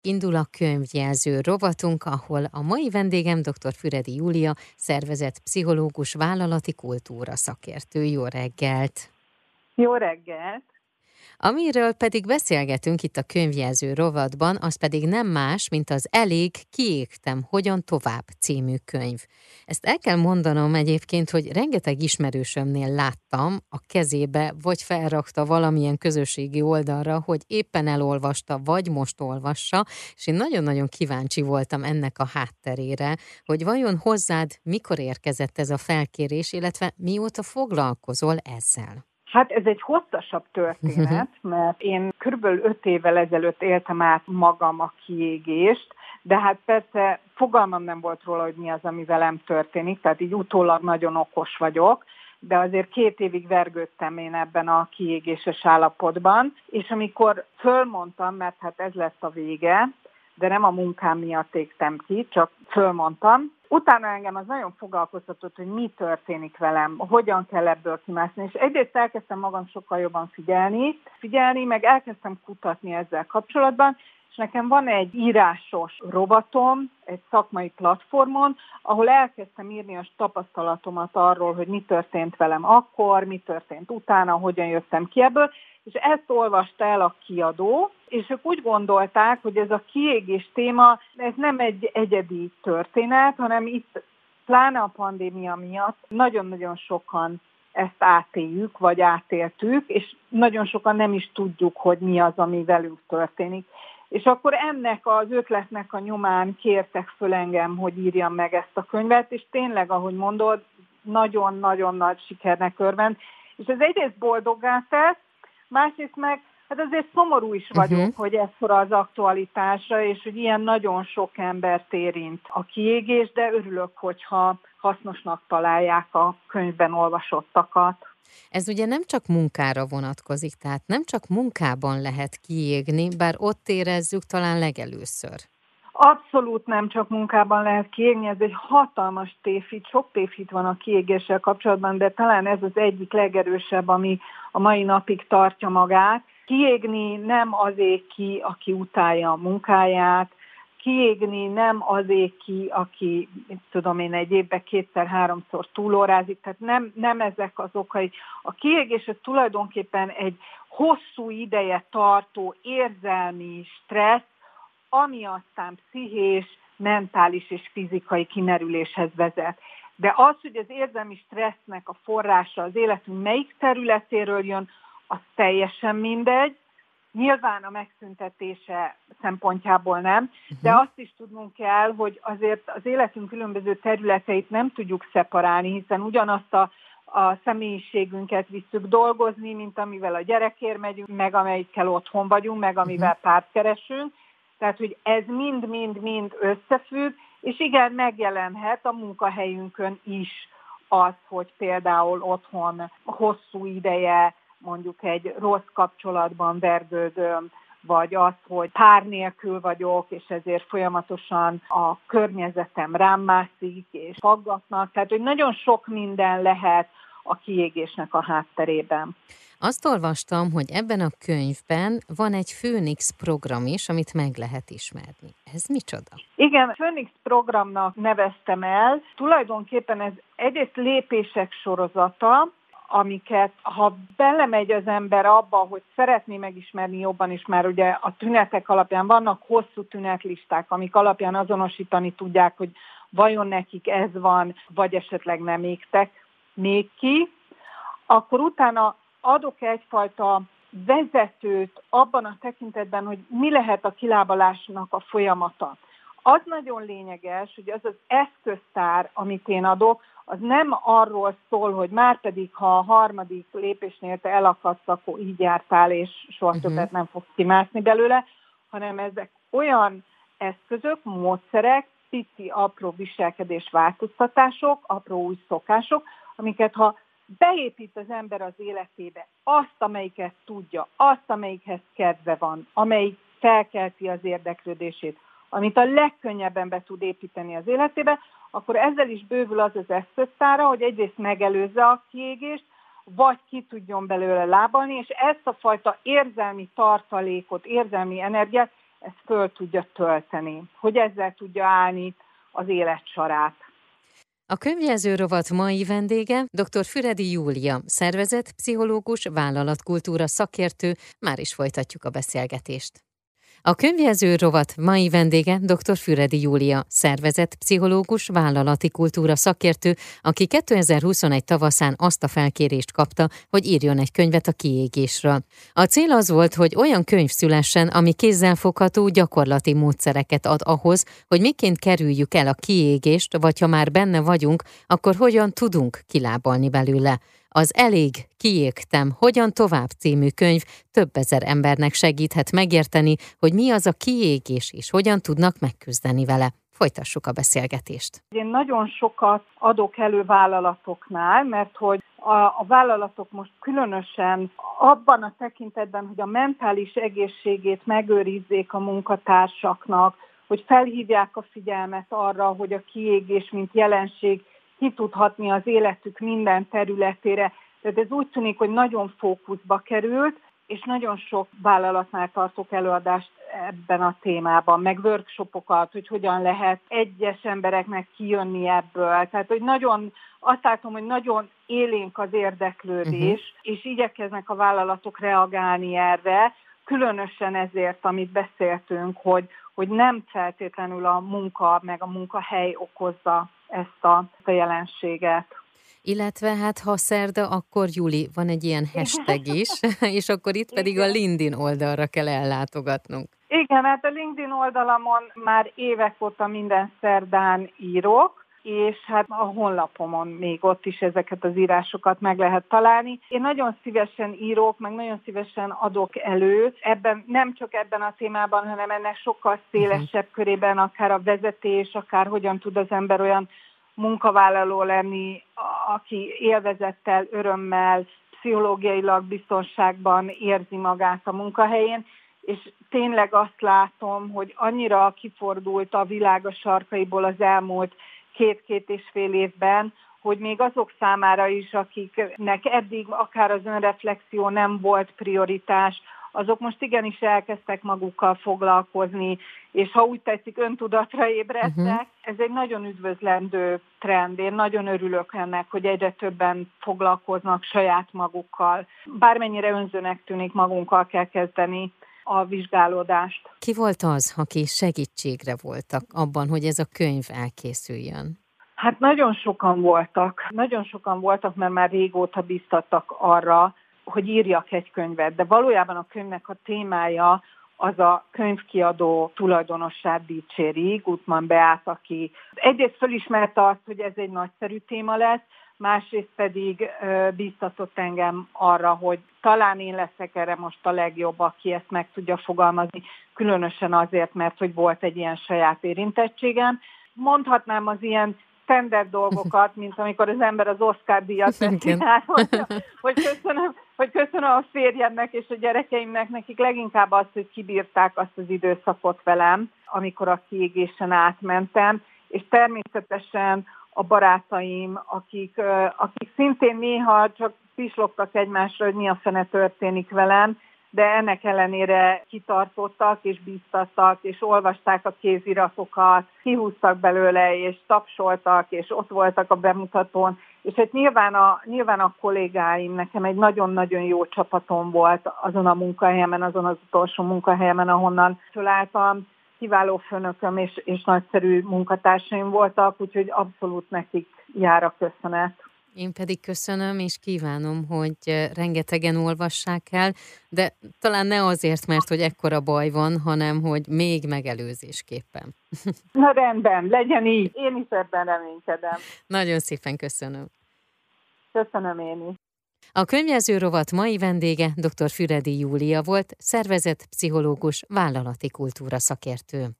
Indul a könyvjelző rovatunk, ahol a mai vendégem dr. Füredi Júlia, szervezett pszichológus, vállalati kultúra szakértő. Jó reggelt! Jó reggelt! Amiről pedig beszélgetünk itt a könyvjelző rovatban, az pedig nem más, mint az Elég kiégtem, hogyan tovább című könyv. Ezt el kell mondanom egyébként, hogy rengeteg ismerősömnél láttam a kezébe, vagy felrakta valamilyen közösségi oldalra, hogy éppen elolvasta, vagy most olvassa, és én nagyon-nagyon kíváncsi voltam ennek a hátterére, hogy vajon hozzád mikor érkezett ez a felkérés, illetve mióta foglalkozol ezzel. Hát ez egy hosszasabb történet, mert én körülbelül öt évvel ezelőtt éltem át magam a kiégést, de hát persze fogalmam nem volt róla, hogy mi az, ami velem történik, tehát így utólag nagyon okos vagyok, de azért két évig vergődtem én ebben a kiégéses állapotban, és amikor fölmondtam, mert hát ez lesz a vége, de nem a munkám miatt égtem ki, csak fölmondtam. Utána engem az nagyon foglalkoztatott, hogy mi történik velem, hogyan kell ebből kimászni, és egyrészt elkezdtem magam sokkal jobban figyelni, figyelni, meg elkezdtem kutatni ezzel kapcsolatban, nekem van egy írásos rovatom, egy szakmai platformon, ahol elkezdtem írni a tapasztalatomat arról, hogy mi történt velem akkor, mi történt utána, hogyan jöttem ki ebből, és ezt olvasta el a kiadó, és ők úgy gondolták, hogy ez a kiégés téma, ez nem egy egyedi történet, hanem itt pláne a pandémia miatt nagyon-nagyon sokan ezt átéljük, vagy átéltük, és nagyon sokan nem is tudjuk, hogy mi az, ami velünk történik. És akkor ennek az ötletnek a nyomán kértek föl engem, hogy írjam meg ezt a könyvet, és tényleg, ahogy mondod, nagyon-nagyon nagy sikernek örvend. És ez egyrészt boldoggá tesz, másrészt meg hát azért szomorú is vagyok, uh-huh. hogy ez az aktualitásra, és hogy ilyen nagyon sok embert érint a kiégés, de örülök, hogyha hasznosnak találják a könyvben olvasottakat. Ez ugye nem csak munkára vonatkozik, tehát nem csak munkában lehet kiégni, bár ott érezzük talán legelőször. Abszolút nem csak munkában lehet kiégni, ez egy hatalmas tévhit, sok tévhit van a kiégéssel kapcsolatban, de talán ez az egyik legerősebb, ami a mai napig tartja magát. Kiégni nem azért ki, aki utálja a munkáját, kiégni nem azért ki, aki, tudom én, egy évben kétszer-háromszor túlórázik, tehát nem, nem ezek az okai. A kiégés az tulajdonképpen egy hosszú ideje tartó érzelmi stressz, ami aztán pszichés, mentális és fizikai kimerüléshez vezet. De az, hogy az érzelmi stressznek a forrása az életünk melyik területéről jön, az teljesen mindegy. Nyilván a megszüntetése szempontjából nem, de mhm. azt is tudnunk kell, hogy azért az életünk különböző területeit nem tudjuk szeparálni, hiszen ugyanazt a a személyiségünket visszük dolgozni, mint amivel a gyerekért megyünk, meg amelyikkel otthon vagyunk, meg amivel mhm. párt keresünk, tehát, hogy ez mind-mind-mind összefügg, és igen, megjelenhet a munkahelyünkön is az, hogy például otthon hosszú ideje mondjuk egy rossz kapcsolatban vergődöm, vagy az, hogy pár nélkül vagyok, és ezért folyamatosan a környezetem rám mászik, és faggatnak. Tehát, hogy nagyon sok minden lehet a kiégésnek a hátterében. Azt olvastam, hogy ebben a könyvben van egy Phoenix program is, amit meg lehet ismerni. Ez micsoda? Igen, Phoenix programnak neveztem el. Tulajdonképpen ez egyrészt lépések sorozata, amiket, ha belemegy az ember abba, hogy szeretné megismerni jobban is, mert ugye a tünetek alapján vannak hosszú tünetlisták, amik alapján azonosítani tudják, hogy vajon nekik ez van, vagy esetleg nem égtek még ki, akkor utána adok egyfajta vezetőt abban a tekintetben, hogy mi lehet a kilábalásnak a folyamata. Az nagyon lényeges, hogy az az eszköztár, amit én adok, az nem arról szól, hogy már pedig, ha a harmadik lépésnél te elakadsz, akkor így jártál, és soha uh-huh. többet nem fogsz kimászni belőle, hanem ezek olyan eszközök, módszerek, pici, apró viselkedés változtatások, apró új szokások, amiket ha beépít az ember az életébe azt, amelyiket tudja, azt, amelyikhez kedve van, amelyik felkelti az érdeklődését, amit a legkönnyebben be tud építeni az életébe, akkor ezzel is bővül az az eszköztára, hogy egyrészt megelőzze a kiégést, vagy ki tudjon belőle lábalni, és ezt a fajta érzelmi tartalékot, érzelmi energiát, ezt föl tudja tölteni, hogy ezzel tudja állni az élet sarát. A könyvjelző rovat mai vendége dr. Füredi Júlia, szervezet, pszichológus, vállalatkultúra szakértő, már is folytatjuk a beszélgetést. A könyvjelző rovat mai vendége dr. Füredi Júlia, szervezett pszichológus, vállalati kultúra szakértő, aki 2021 tavaszán azt a felkérést kapta, hogy írjon egy könyvet a kiégésről. A cél az volt, hogy olyan könyv szülessen, ami kézzelfogható gyakorlati módszereket ad ahhoz, hogy miként kerüljük el a kiégést, vagy ha már benne vagyunk, akkor hogyan tudunk kilábalni belőle. Az Elég kiégtem, hogyan tovább című könyv több ezer embernek segíthet megérteni, hogy mi az a kiégés és hogyan tudnak megküzdeni vele. Folytassuk a beszélgetést. Én nagyon sokat adok elő vállalatoknál, mert hogy a, a vállalatok most különösen abban a tekintetben, hogy a mentális egészségét megőrizzék a munkatársaknak, hogy felhívják a figyelmet arra, hogy a kiégés, mint jelenség ki tud hatni az életük minden területére. Tehát ez úgy tűnik, hogy nagyon fókuszba került, és nagyon sok vállalatnál tartok előadást ebben a témában, meg workshopokat, hogy hogyan lehet egyes embereknek kijönni ebből. Tehát, hogy nagyon, azt látom, hogy nagyon élénk az érdeklődés, uh-huh. és igyekeznek a vállalatok reagálni erre, különösen ezért, amit beszéltünk, hogy, hogy nem feltétlenül a munka meg a munkahely okozza ezt a, ezt a jelenséget. Illetve hát ha szerda, akkor Juli, van egy ilyen hashtag is, és akkor itt pedig Igen. a LinkedIn oldalra kell ellátogatnunk. Igen, hát a LinkedIn oldalamon már évek óta minden szerdán írok, és hát a honlapomon még ott is ezeket az írásokat meg lehet találni. Én nagyon szívesen írok, meg nagyon szívesen adok elő, ebben nem csak ebben a témában, hanem ennek sokkal szélesebb uh-huh. körében, akár a vezetés, akár hogyan tud az ember olyan munkavállaló lenni, aki élvezettel, örömmel, pszichológiailag biztonságban érzi magát a munkahelyén, és tényleg azt látom, hogy annyira kifordult a világ a sarkaiból az elmúlt két-két és fél évben, hogy még azok számára is, akiknek eddig akár az önreflexió nem volt prioritás, azok most igenis elkezdtek magukkal foglalkozni, és ha úgy tetszik, öntudatra ébredtek. Uh-huh. Ez egy nagyon üdvözlendő trend. Én nagyon örülök ennek, hogy egyre többen foglalkoznak saját magukkal. Bármennyire önzőnek tűnik, magunkkal kell kezdeni a vizsgálódást. Ki volt az, aki segítségre voltak abban, hogy ez a könyv elkészüljön? Hát nagyon sokan voltak. Nagyon sokan voltak, mert már régóta biztattak arra, hogy írjak egy könyvet, de valójában a könyvnek a témája az a könyvkiadó tulajdonossát dicséri, Gutman Beát, aki egyrészt fölismerte azt, hogy ez egy nagyszerű téma lesz, másrészt pedig biztatott engem arra, hogy talán én leszek erre most a legjobb, aki ezt meg tudja fogalmazni, különösen azért, mert hogy volt egy ilyen saját érintettségem. Mondhatnám az ilyen standard dolgokat, mint amikor az ember az Oscar díjat hogy, hogy, köszönöm, hogy köszönöm a férjemnek és a gyerekeimnek, nekik leginkább azt, hogy kibírták azt az időszakot velem, amikor a kiégésen átmentem, és természetesen a barátaim, akik, akik szintén néha csak pislogtak egymásra, hogy mi a fene történik velem, de ennek ellenére kitartottak és bíztattak, és olvasták a kéziratokat, kihúztak belőle, és tapsoltak, és ott voltak a bemutatón, és hát nyilván a, nyilván a kollégáim, nekem egy nagyon-nagyon jó csapatom volt azon a munkahelyemen, azon az utolsó munkahelyemen, ahonnan fölálltam, kiváló főnököm és, és nagyszerű munkatársaim voltak, úgyhogy abszolút nekik jár a köszönet. Én pedig köszönöm, és kívánom, hogy rengetegen olvassák el, de talán ne azért, mert hogy ekkora baj van, hanem hogy még megelőzésképpen. Na rendben, legyen így. Én is ebben reménykedem. Nagyon szépen köszönöm. Köszönöm én is. A könyvjelző rovat mai vendége dr. Füredi Júlia volt, szervezett pszichológus, vállalati kultúra szakértő.